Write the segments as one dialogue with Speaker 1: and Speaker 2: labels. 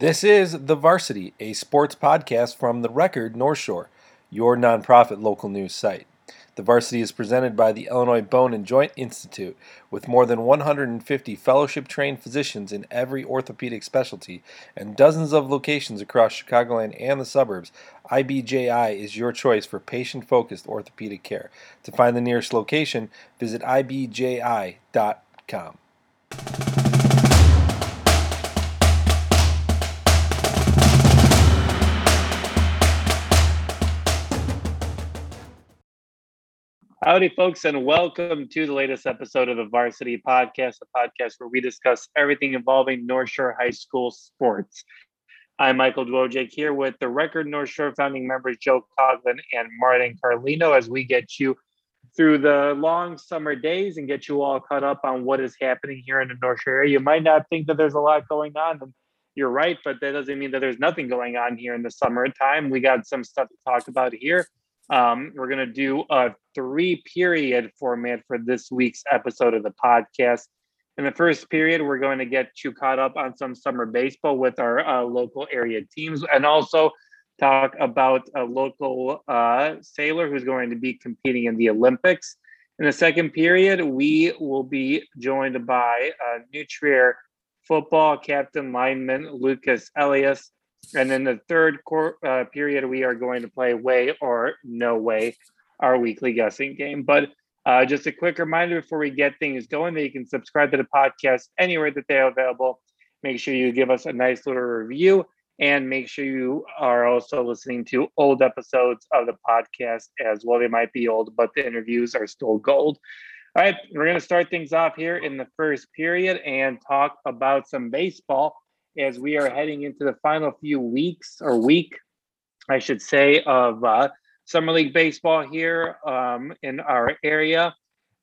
Speaker 1: This is The Varsity, a sports podcast from The Record North Shore, your nonprofit local news site. The Varsity is presented by the Illinois Bone and Joint Institute, with more than 150 fellowship trained physicians in every orthopedic specialty and dozens of locations across Chicagoland and the suburbs. IBJI is your choice for patient focused orthopedic care. To find the nearest location, visit IBJI.com.
Speaker 2: Howdy, folks, and welcome to the latest episode of the Varsity Podcast, a podcast where we discuss everything involving North Shore High School sports. I'm Michal Dwojek here with the Record North Shore founding members Joe Coughlin and Martin Carlino as we get you through the long summer days and get you all caught up on what is happening here in the North Shore area. You might not think that there's a lot going on, and you're right, but that doesn't mean that there's nothing going on here in the summertime. We got some stuff to talk about here. Um, we're going to do a three period format for this week's episode of the podcast. In the first period, we're going to get you caught up on some summer baseball with our uh, local area teams and also talk about a local uh, sailor who's going to be competing in the Olympics. In the second period, we will be joined by uh, New Trier football captain lineman Lucas Elias and then the third uh, period, we are going to play way or no way, our weekly guessing game. But uh, just a quick reminder before we get things going that you can subscribe to the podcast anywhere that they are available. Make sure you give us a nice little review and make sure you are also listening to old episodes of the podcast as well. They might be old, but the interviews are still gold. All right, we're going to start things off here in the first period and talk about some baseball as we are heading into the final few weeks or week, I should say, of uh, Summer League baseball here um, in our area.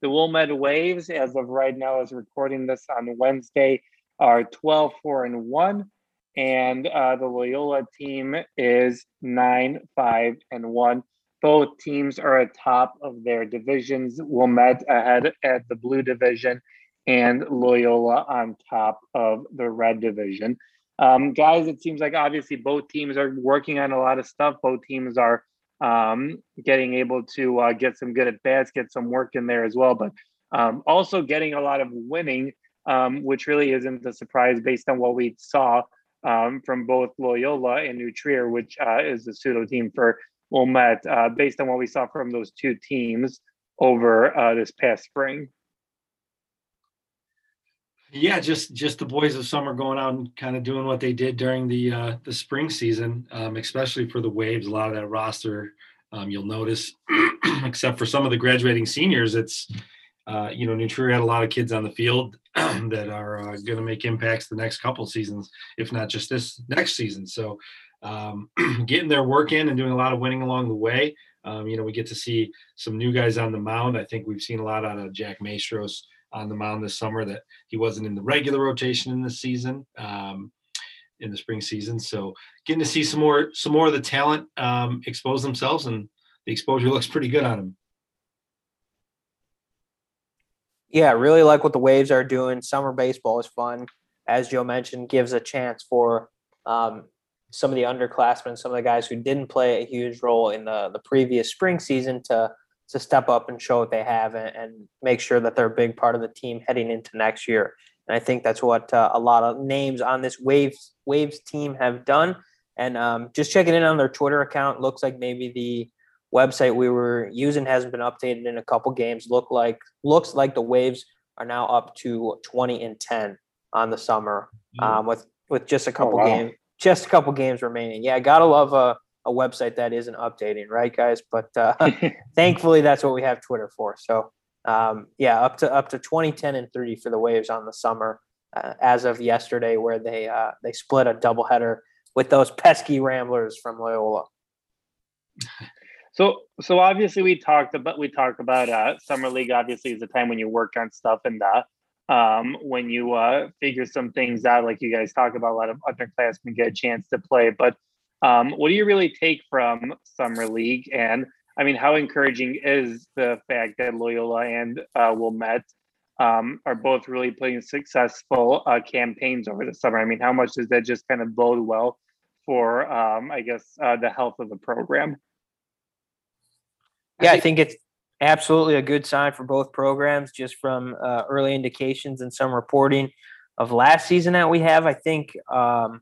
Speaker 2: The Wilmette Waves, as of right now, is recording this on Wednesday, are 12 4 and 1. And uh, the Loyola team is 9 5 and 1. Both teams are atop of their divisions. Wilmette ahead at the blue division and Loyola on top of the red division. Um, guys, it seems like obviously both teams are working on a lot of stuff. Both teams are um, getting able to uh, get some good at bats, get some work in there as well, but um, also getting a lot of winning, um, which really isn't a surprise based on what we saw um, from both Loyola and New which uh, is the pseudo team for Wilmette, uh, based on what we saw from those two teams over uh, this past spring.
Speaker 3: Yeah, just just the boys of summer going out and kind of doing what they did during the uh, the spring season, um, especially for the Waves. A lot of that roster, um, you'll notice, except for some of the graduating seniors, it's uh, you know New Trier had a lot of kids on the field that are uh, going to make impacts the next couple seasons, if not just this next season. So um, getting their work in and doing a lot of winning along the way. Um, you know, we get to see some new guys on the mound. I think we've seen a lot out of Jack Maestros on the mound this summer that he wasn't in the regular rotation in the season, um, in the spring season. So getting to see some more some more of the talent um, expose themselves, and the exposure looks pretty good on him.
Speaker 4: Yeah, really like what the Waves are doing. Summer baseball is fun, as Joe mentioned, gives a chance for um, some of the underclassmen, some of the guys who didn't play a huge role in the the previous spring season to to step up and show what they have and, and, make sure that they're a big part of the team heading into next year. And I think that's what uh, a lot of names on this Waves Waves team have done. And um, just checking in on their Twitter account, looks like maybe the website we were using hasn't been updated in a couple games. Look like looks like the Waves are now up to 20 and 10 on the summer mm. um, with with just a couple oh, wow. games just a couple games remaining. Yeah, gotta love a a website that isn't updating, right, guys? But uh, thankfully, that's what we have Twitter for. So um, yeah, up to up to 2010 and 30 for the Waves on the summer uh, as of yesterday, where they uh, they split a doubleheader with those pesky Ramblers from Loyola.
Speaker 2: So so obviously we talked about we talked about uh, summer league. Obviously, is a time when you work on stuff and uh, um, when you uh, figure some things out, like you guys talk about. A lot of underclassmen get a chance to play, but um, what do you really take from summer league? And I mean, how encouraging is the fact that Loyola and uh, Wilmette um, are both really putting successful uh, campaigns over the summer. I mean, how much does that just kind of bode well for, um, I guess, uh, the health of the program?
Speaker 4: Yeah, I think it's absolutely a good sign for both programs, just from uh, early indications and some reporting of last season that we have. I think um,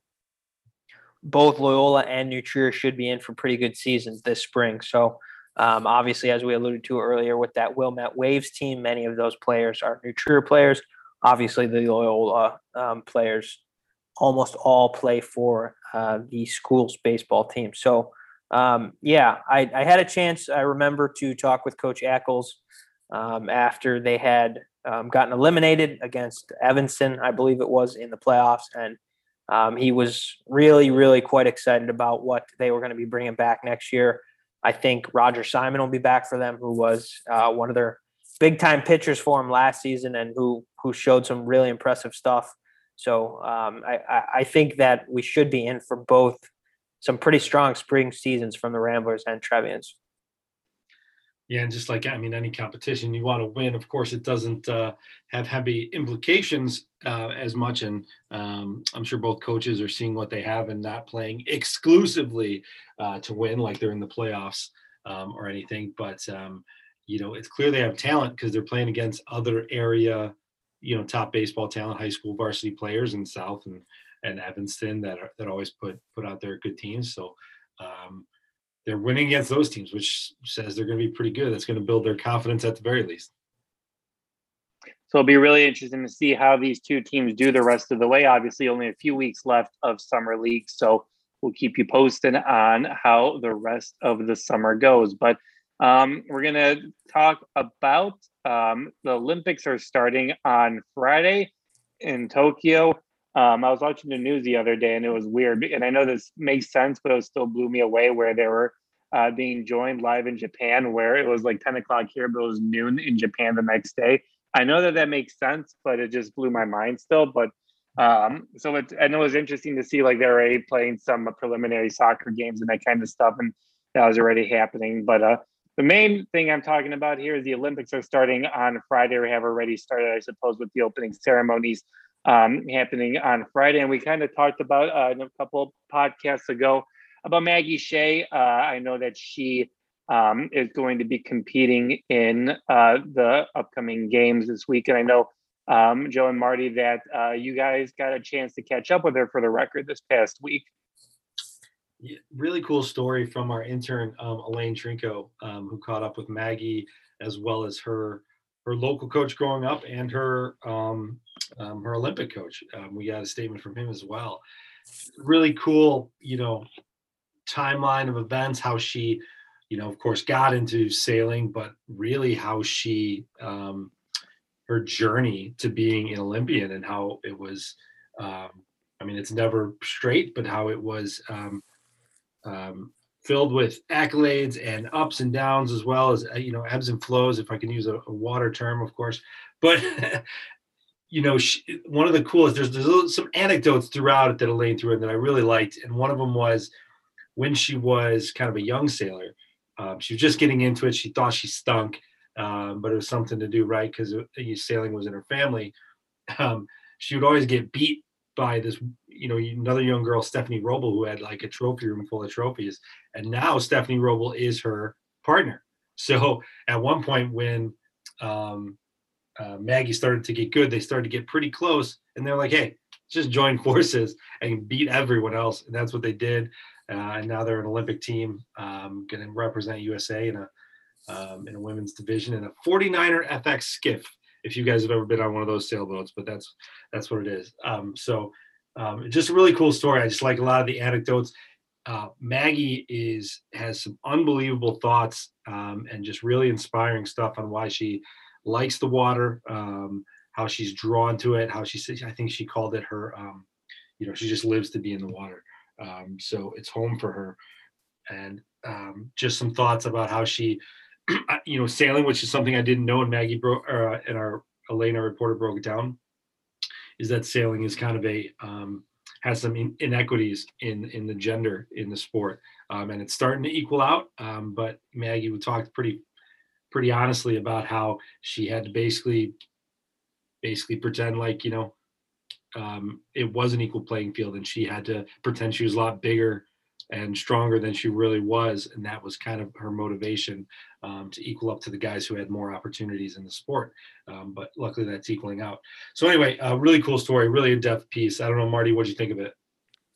Speaker 4: both Loyola and New Trier should be in for pretty good seasons this spring. So, um, obviously, as we alluded to earlier, with that Wilmette Waves team, many of those players are New Trier players. Obviously, the Loyola um, players almost all play for uh, the school's baseball team. So, um, yeah, I, I, had a chance. I remember to talk with Coach Ackles um, after they had um, gotten eliminated against Evanston, I believe it was in the playoffs, and um, he was really, really quite excited about what they were going to be bringing back next year. I think Roger Simon will be back for them, who was uh, one of their big time pitchers for him last season, and who who showed some really impressive stuff. So um, I, I think that we should be in for both some pretty strong spring seasons from the Ramblers and Trevians.
Speaker 3: Yeah, and just like I mean, any competition you want to win, of course, it doesn't uh, have heavy implications uh, as much. And um, I'm sure both coaches are seeing what they have and not playing exclusively uh, to win, like they're in the playoffs um, or anything. But um, you know, it's clear they have talent because they're playing against other area, you know, top baseball talent, high school varsity players in South and and Evanston that are, that always put put out their good teams. So um, they're winning against those teams, which says they're going to be pretty good. That's going to build their confidence at the very least.
Speaker 2: So it'll be really interesting to see how these two teams do the rest of the way. Obviously, only a few weeks left of summer league, so we'll keep you posted on how the rest of the summer goes. But um, we're going to talk about um, the Olympics are starting on Friday in Tokyo. Um, I was watching the news the other day and it was weird. And I know this makes sense, but it still blew me away where they were uh, being joined live in Japan, where it was like 10 o'clock here, but it was noon in Japan the next day. I know that that makes sense, but it just blew my mind still. But um, so it's, and it was interesting to see like they're already playing some preliminary soccer games and that kind of stuff. And that was already happening. But uh, the main thing I'm talking about here is the Olympics are starting on Friday or have already started, I suppose, with the opening ceremonies um, happening on Friday. And we kind of talked about uh, a couple podcasts ago about Maggie Shea. Uh, I know that she um, is going to be competing in uh, the upcoming games this week. And I know, um, Joe and Marty, that uh, you guys got a chance to catch up with her for the record this past week.
Speaker 3: Yeah, really cool story from our intern, um, Elaine Trinko, um, who caught up with Maggie as well as her her local coach growing up and her um, um, her Olympic coach. Um, we got a statement from him as well. Really cool, you know, timeline of events. How she, you know, of course, got into sailing, but really how she, um, her journey to being an Olympian and how it was. Um, I mean, it's never straight, but how it was um, um, filled with accolades and ups and downs as well as uh, you know ebbs and flows if i can use a, a water term of course but you know she, one of the coolest there's, there's some anecdotes throughout it that elaine threw in that i really liked and one of them was when she was kind of a young sailor um, she was just getting into it she thought she stunk um, but it was something to do right because sailing was in her family um, she would always get beat by this, you know, another young girl, Stephanie Roble, who had like a trophy room full of trophies. And now Stephanie Roble is her partner. So at one point when um, uh, Maggie started to get good, they started to get pretty close. And they're like, hey, just join forces and beat everyone else. And that's what they did. Uh, and now they're an Olympic team um, going to represent USA in a um, in a women's division in a 49er FX skiff if you guys have ever been on one of those sailboats, but that's that's what it is. Um, so um, just a really cool story. I just like a lot of the anecdotes. Uh, Maggie is has some unbelievable thoughts um, and just really inspiring stuff on why she likes the water, um, how she's drawn to it, how she I think she called it her, um, you know, she just lives to be in the water. Um, so it's home for her, and just some thoughts about how she you know, sailing, which is something I didn't know, and Maggie broke, uh, and our Elena reporter broke it down, is that sailing is kind of a um, has some in, inequities in in the gender in the sport, um, and it's starting to equal out. Um, but Maggie, we talked pretty pretty honestly about how she had to basically basically pretend like you know um, it was an equal playing field, and she had to pretend she was a lot bigger and stronger than she really was, and that was kind of her motivation um, to equal up to the guys who had more opportunities in the sport. Um, but luckily, that's equaling out. So anyway, a really cool story, really in depth piece. I don't know, Marty, what do you think of it?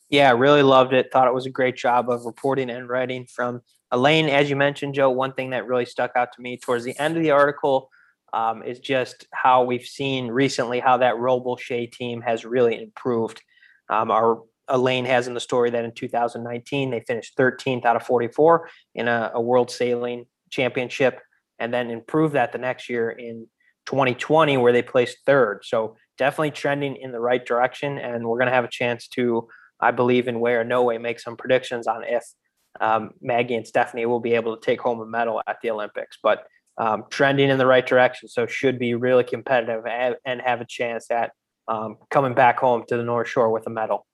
Speaker 4: Yeah, really loved it. Thought it was a great job of reporting and writing from Elaine. As you mentioned, Joe, one thing that really stuck out to me towards the end of the article um, is just how we've seen recently how that Roble team has really improved. Um, our Elaine has in the story that in 2019 they finished 13th out of 44 in a, a World Sailing Championship, and then improved that the next year in 2020 where they placed third. So definitely trending in the right direction, and we're going to have a chance to, I believe, in or no way, make some predictions on if um, Maggie and Stephanie will be able to take home a medal at the Olympics. But um, trending in the right direction, so should be really competitive and, and have a chance at um, coming back home to the North Shore with a medal.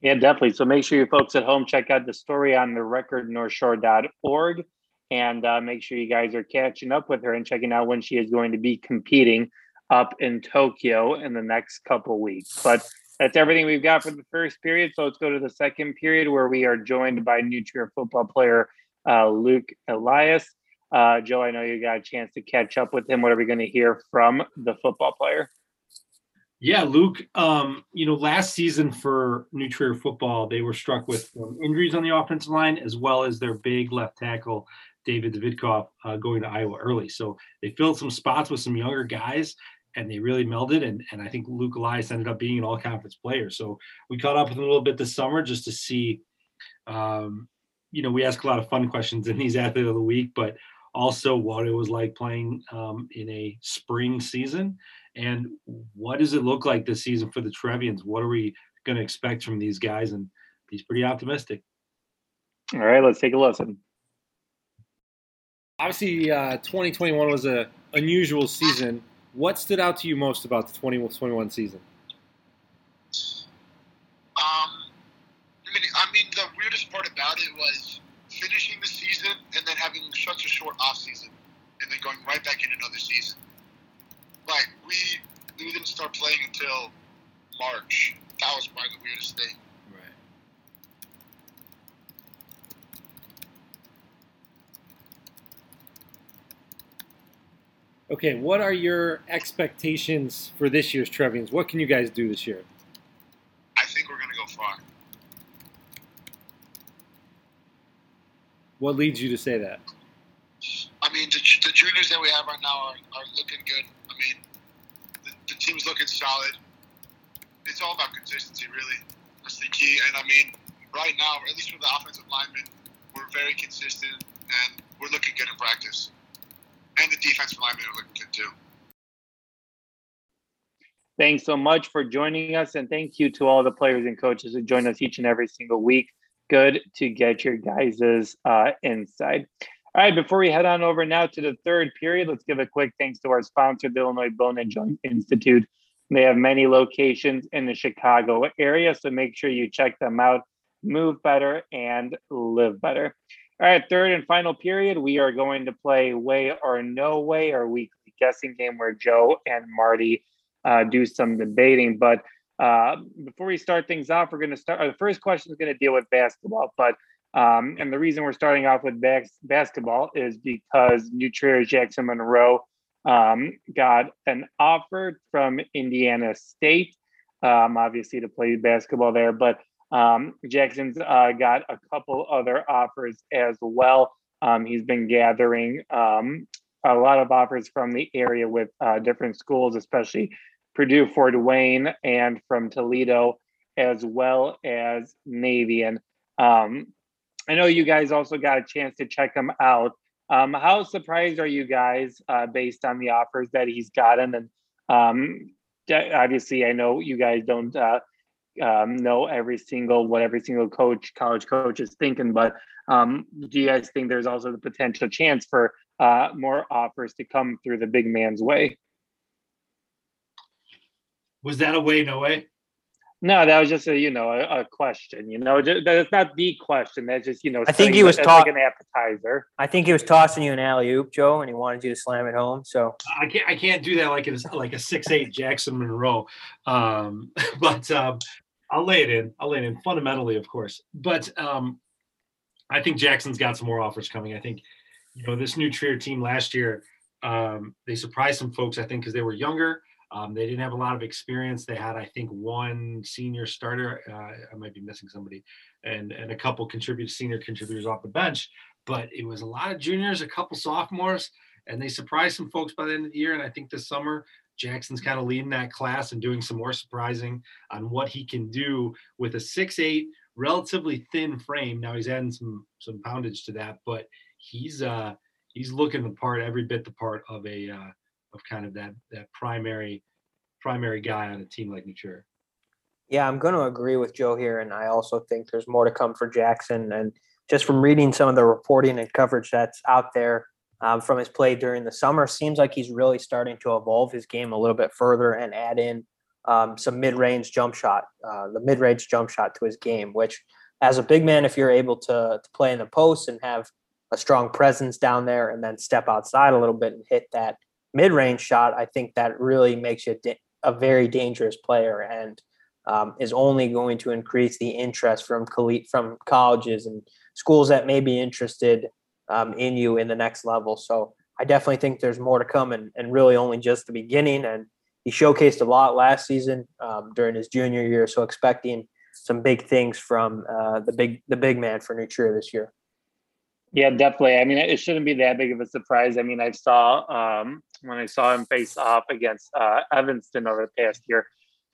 Speaker 2: Yeah, definitely. So make sure you folks at home check out the story on the recordnorthshore.org and uh, make sure you guys are catching up with her and checking out when she is going to be competing up in Tokyo in the next couple weeks. But that's everything we've got for the first period. So let's go to the second period where we are joined by New Trier football player uh, Luc Elias. Uh, Joe, I know you got a chance to catch up with him. What are we going to hear from the football player?
Speaker 3: Yeah, Luc. Um, you know, last season for New Trier football, they were struck with injuries on the offensive line as well as their big left tackle, David Davidkov, uh, going to Iowa early. So they filled some spots with some younger guys, and they really melded. And and I think Luc Elias ended up being an all-conference player. So we caught up with him a little bit this summer just to see. Um, you know, we ask a lot of fun questions in these athlete of the week, but also what it was like playing um, in a spring season and what does it look like this season for the Trevians? What are we going to expect from these guys? And he's pretty optimistic.
Speaker 2: All right, let's take a listen.
Speaker 1: Obviously, uh, 2021 was a unusual season. What stood out to you most about the 2021 season?
Speaker 5: Um, I mean, I mean, the weirdest part about it was finishing the season and then having such a short off season, and then going right back in another season. Like we we didn't start playing until March. That was probably the weirdest thing.
Speaker 1: Okay, what are your expectations for this year's Trevians? What can you guys do this year?
Speaker 5: I think we're going to go far.
Speaker 1: What leads you to say that?
Speaker 5: I mean, the, the juniors that we have right now are, are looking good. I mean, the, the team's looking solid. It's all about consistency, really. That's the key. And I mean, right now, at least with the offensive linemen, we're very consistent and we're looking good in practice. And the defensive linemen are looking good too.
Speaker 2: Thanks so much for joining us, and thank you to all the players and coaches who join us each and every single week. Good to get your guys' uh, insight. All right, before we head on over now to the third period, let's give a quick thanks to our sponsor, the Illinois Bone and Joint Institute. They have many locations in the Chicago area, so make sure you check them out. Move better and live better. All right, third and final period, we are going to play Way or No Way, our weekly guessing game where Joe and Marty uh, do some debating. But uh, before we start things off, we're going to start. the first question is going to deal with basketball, but um, and the reason we're starting off with bas- basketball is because New Trier Jackson Monroe um, got an offer from Indiana State, um, obviously to play basketball there, but um, Jackson's uh, got a couple other offers as well. Um, he's been gathering um, a lot of offers from the area with uh, different schools, especially Purdue, Fort Wayne, and from Toledo, as well as Navy. And um, I know you guys also got a chance to check him out. Um, how surprised are you guys uh, based on the offers that he's gotten? And um, obviously, I know you guys don't uh, um, know every single what every single coach, college coach is thinking, but um, do you guys think there's also the potential chance for uh, more offers to come through the big man's way?
Speaker 3: Was that a way, no way?
Speaker 2: No, that was just a you know a, a question. You know, that's not the question. That's just you know.
Speaker 4: I think he was talking
Speaker 2: like an appetizer.
Speaker 4: I think he was tossing you an alley oop, Joe, and he wanted you to slam it home. So
Speaker 3: I can't I can't do that like it's like a six eight Jackson Monroe. Um, but um, I'll lay it in. I'll lay it in fundamentally, of course. But um, I think Jackson's got some more offers coming. I think you know this new Trier team last year. Um, they surprised some folks, I think, because they were younger. Um, they didn't have a lot of experience. They had, I think, one senior starter. Uh, I might be missing somebody, and and a couple contributors, senior contributors off the bench. But it was a lot of juniors, a couple sophomores, and they surprised some folks by the end of the year. And I think this summer, Jackson's kind of leading that class and doing some more surprising on what he can do with a six-eight, relatively thin frame. Now he's adding some some poundage to that, but he's uh he's looking the part, every bit the part of a uh, of kind of that that primary primary guy on a team like Trier.
Speaker 4: Yeah, I'm going to agree with Joe here, and I also think there's more to come for Jackson. And just from reading some of the reporting and coverage that's out there um, from his play during the summer, seems like he's really starting to evolve his game a little bit further and add in um, some mid-range jump shot, uh, the mid-range jump shot to his game. Which, as a big man, if you're able to to play in the post and have a strong presence down there, and then step outside a little bit and hit that mid-range shot, I think that really makes you a very dangerous player and um, is only going to increase the interest from from colleges and schools that may be interested um, in you in the next level. So I definitely think there's more to come, and, and really only just the beginning. And he showcased a lot last season um, during his junior year, so expecting some big things from uh, the big the big man for New Trier this year.
Speaker 2: Yeah, definitely. I mean, it shouldn't be that big of a surprise. I mean, I saw um, when I saw him face off against uh, Evanston over the past year.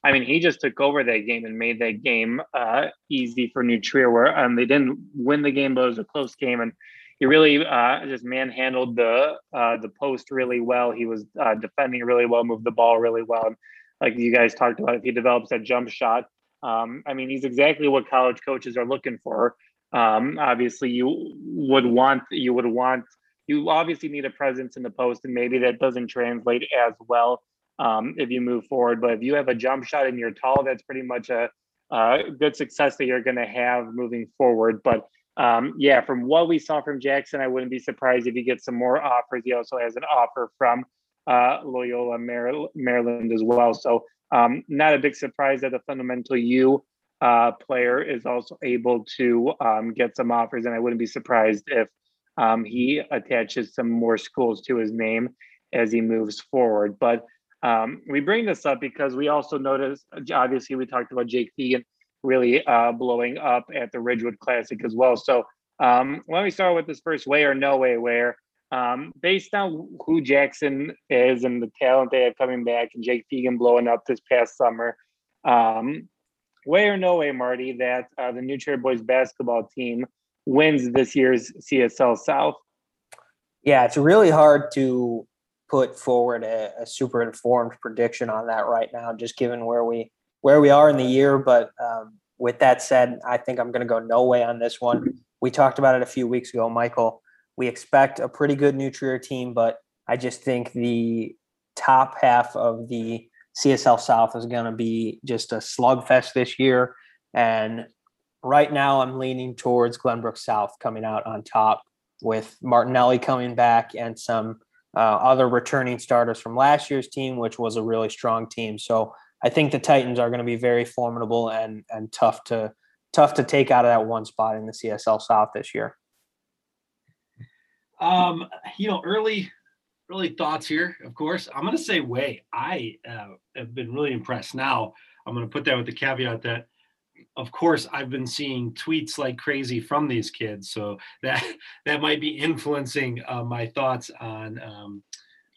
Speaker 2: I mean, he just took over that game and made that game uh, easy for New Trier. Where um, they didn't win the game, but it was a close game, and he really uh, just manhandled the uh, the post really well. He was uh, defending really well, moved the ball really well. Like you guys talked about, if he develops that jump shot, um, I mean, he's exactly what college coaches are looking for. Um, obviously, you would want you would want you obviously need a presence in the post, and maybe that doesn't translate as well um, if you move forward. But if you have a jump shot and you're tall, that's pretty much a, a good success that you're going to have moving forward. But um, yeah, from what we saw from Jackson, I wouldn't be surprised if he gets some more offers. He also has an offer from uh, Loyola Maryland as well. So um, not a big surprise that the fundamental U uh, player is also able to um, get some offers, and I wouldn't be surprised if um, he attaches some more schools to his name as he moves forward. But um, we bring this up because we also noticed, obviously, we talked about Jake Fegan really uh, blowing up at the Ridgewood Classic as well. So um, let me start with this first way or no way where. Um, based on who Jackson is and the talent they have coming back, and Jake Fegan blowing up this past summer, um, way or no way, Marty, that uh, the New Trier boys basketball team wins this year's CSL South?
Speaker 4: Yeah, it's really hard to put forward a, a, super informed prediction on that right now, just given where we where we are in the year. But um, with that said, I think I'm going to go no way on this one. We talked about it a few weeks ago, Michal. We expect a pretty good New Trier team, but I just think the top half of the CSL South is going to be just a slugfest this year. And right now, I'm leaning towards Glenbrook South coming out on top with Martinelli coming back and some uh, other returning starters from last year's team, which was a really strong team. So I think the Titans are going to be very formidable and and tough to tough to take out of that one spot in the CSL South this year.
Speaker 3: Um, you know, early early thoughts here, of course. I'm going to say way. I uh, have been really impressed. Now, I'm going to put that with the caveat that, of course, I've been seeing tweets like crazy from these kids, so that that might be influencing uh, my thoughts on um,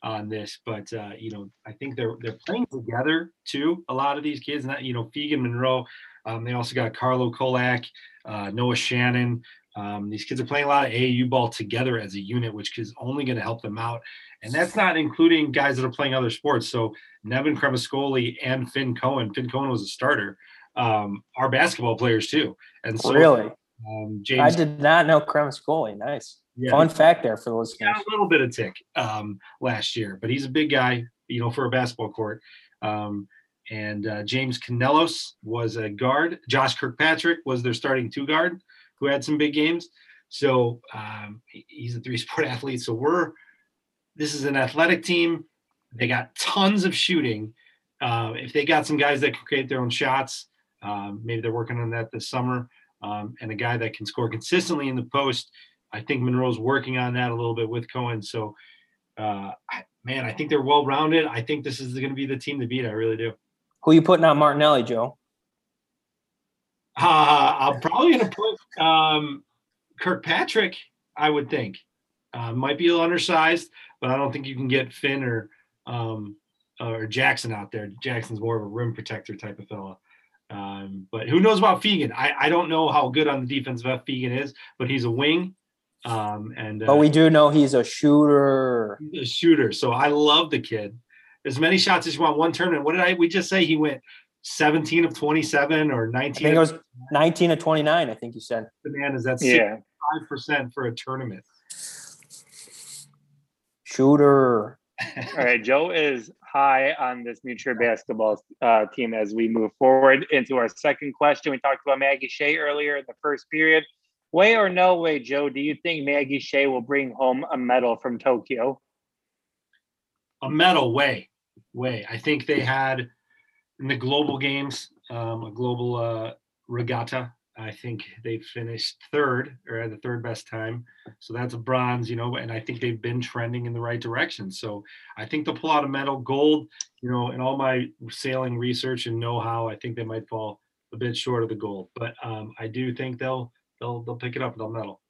Speaker 3: on this. But uh, you know, I think they're they're playing together too. A lot of these kids, not you know, Fegan Monroe. Um, they also got Carlo Kolak, uh, Noah Shannon. Um, these kids are playing a lot of AAU ball together as a unit, which is only going to help them out. And that's not including guys that are playing other sports. So Nevin Cremascoli and Finn Cohen, Finn Cohen was a starter, um, are basketball players too. And so
Speaker 4: really,
Speaker 3: um,
Speaker 4: James, I did not know Cremascoli. Nice. Yeah, Fun fact there for the listeners.
Speaker 3: Got a little bit of tick um, last year, but he's a big guy, you know, for a basketball court. Um, and uh, James Canelos was a guard. Josh Kirkpatrick was their starting two guard, who had some big games. So um, he's a three sport athlete. So we're this is an athletic team. They got tons of shooting. Uh, if they got some guys that can create their own shots, um, maybe they're working on that this summer. Um, and a guy that can score consistently in the post. I think Monroe's working on that a little bit with Cohen. So, uh, man, I think they're well rounded. I think this is going to be the team to beat. I really do.
Speaker 4: Who are you putting on Martinelli, Joe?
Speaker 3: Uh, I'm probably going to put um, Kirkpatrick. I would think uh, might be a little undersized, but I don't think you can get Finn or um, or Jackson out there. Jackson's more of a rim protector type of fella. Um, but who knows about Fegan? I, I don't know how good on the defensive F Fegan is, but he's a wing. Um, and
Speaker 4: uh, but we do know he's a shooter.
Speaker 3: He's a shooter. So I love the kid. As many shots as you want. One tournament. What did I? We just say he went 17 of 27 or 19. I
Speaker 4: think it was 19 of 29. I think you said.
Speaker 3: The man is that yeah. five percent for a tournament.
Speaker 4: Shooter.
Speaker 2: All right, Joe is high on this New Trier basketball uh, team as we move forward into our second question. We talked about Maggie Shea earlier in the first period. Way or no way, Joe, do you think Maggie Shea will bring home a medal from Tokyo?
Speaker 3: A medal, way, way. I think they had in the global games um, a global uh, regatta I think they finished third or had the third best time. So that's a bronze, you know, and I think they've been trending in the right direction. So I think they'll pull out a medal. Gold, you know, in all my sailing research and know how, I think they might fall a bit short of the gold. But um, I do think they'll they'll they'll pick it up they'll medal.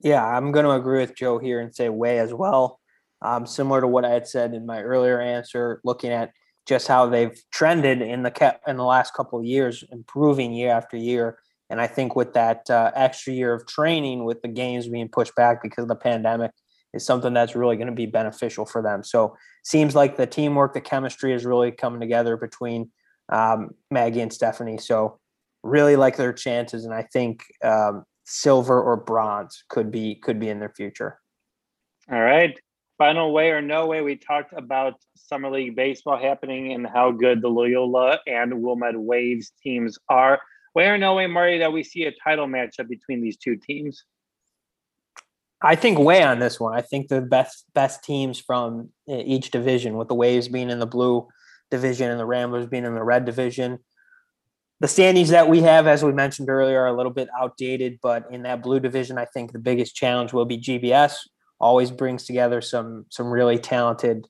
Speaker 4: Yeah, I'm going to agree with Joe here and say way as well. Um, similar to what I had said in my earlier answer, looking at just how they've trended in the cap in the last couple of years, improving year after year. And I think with that uh, extra year of training, with the games being pushed back because of the pandemic, is something that's really going to be beneficial for them. So seems like the teamwork, the chemistry is really coming together between um, Maggie and Stephanie. So really like their chances, and I think um, silver or bronze could be could be in their future.
Speaker 2: All right. Final way or no way, we talked about Summer League Baseball happening and how good the Loyola and Wilmette Waves teams are. Way or no way, Marty, that we see a title matchup between these two teams?
Speaker 4: I think way on this one. I think the best best teams from each division, with the Waves being in the blue division and the Ramblers being in the red division. The standings that we have, as we mentioned earlier, are a little bit outdated, but in that blue division, I think the biggest challenge will be GBS, always brings together some some really talented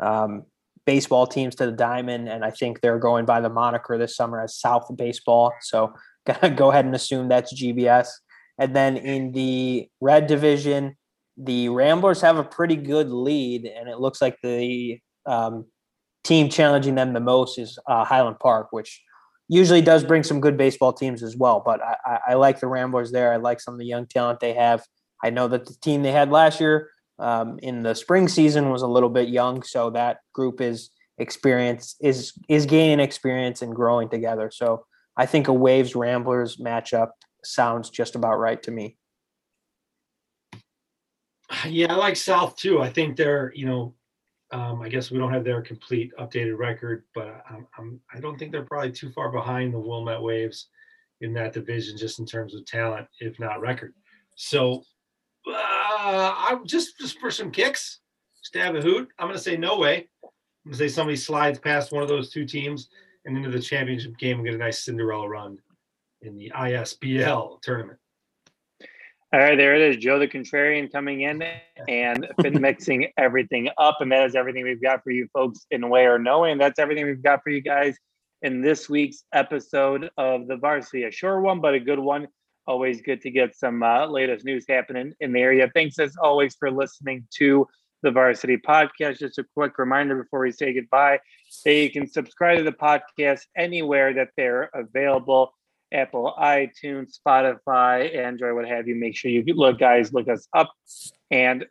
Speaker 4: um, baseball teams to the diamond and i think they're going by the moniker this summer as south baseball. So gotta go ahead and assume that's gbs and then in the red division the ramblers have a pretty good lead and it looks like the um, team challenging them the most is uh, highland park which usually does bring some good baseball teams as well but I, I like the ramblers there i like some of the young talent they have I know that the team they had last year um, in the spring season was a little bit young, so that group is experience is is gaining experience and growing together. So I think a Waves Ramblers matchup sounds just about right to me.
Speaker 3: Yeah, I like South too. I think they're you know, um, I guess we don't have their complete updated record, but I'm, I'm I don't think they're probably too far behind the Wilmette Waves in that division just in terms of talent, if not record. So uh, I just just for some kicks, stab a hoot. I'm going to say no way. I'm going to say somebody slides past one of those two teams and into the championship game and get a nice Cinderella run in the ISBL tournament.
Speaker 2: All right, there it is. Joe the Contrarian coming in and been mixing everything up. And that is everything we've got for you folks in way or No Way. that's everything we've got for you guys in this week's episode of the varsity. A short one, but a good one. Always good to get some uh, latest news happening in the area. Thanks as always for listening to the Varsity Podcast. Just a quick reminder before we say goodbye that you can subscribe to the podcast anywhere that they're available Apple, iTunes, Spotify, Android, what have you. Make sure you look, guys, look us up and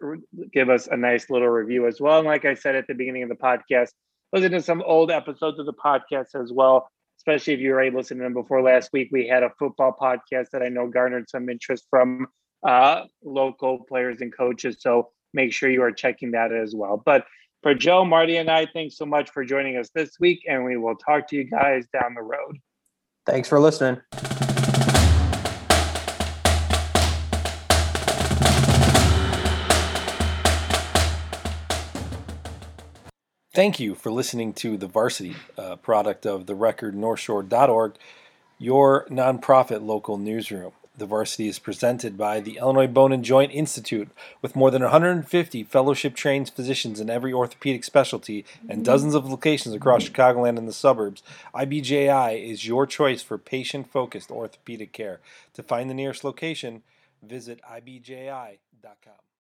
Speaker 2: give us a nice little review as well. And like I said at the beginning of the podcast, listen to some old episodes of the podcast as well especially if you were able to listen to them before last week. We had a football podcast that I know garnered some interest from uh, local players and coaches. So make sure you are checking that as well. But For Joe, Marty, and I, thanks so much for joining us this week, and we will talk to you guys down the road.
Speaker 4: Thanks for listening.
Speaker 3: Thank you for listening to The Varsity, a product of the record northshore.org, your nonprofit local newsroom. The Varsity is presented by the Illinois Bone and Joint Institute with more than 150 fellowship trained physicians in every orthopedic specialty and mm-hmm. dozens of locations across Chicagoland and the suburbs. IBJI is your choice for patient focused orthopedic care. To find the nearest location, visit ibji.com.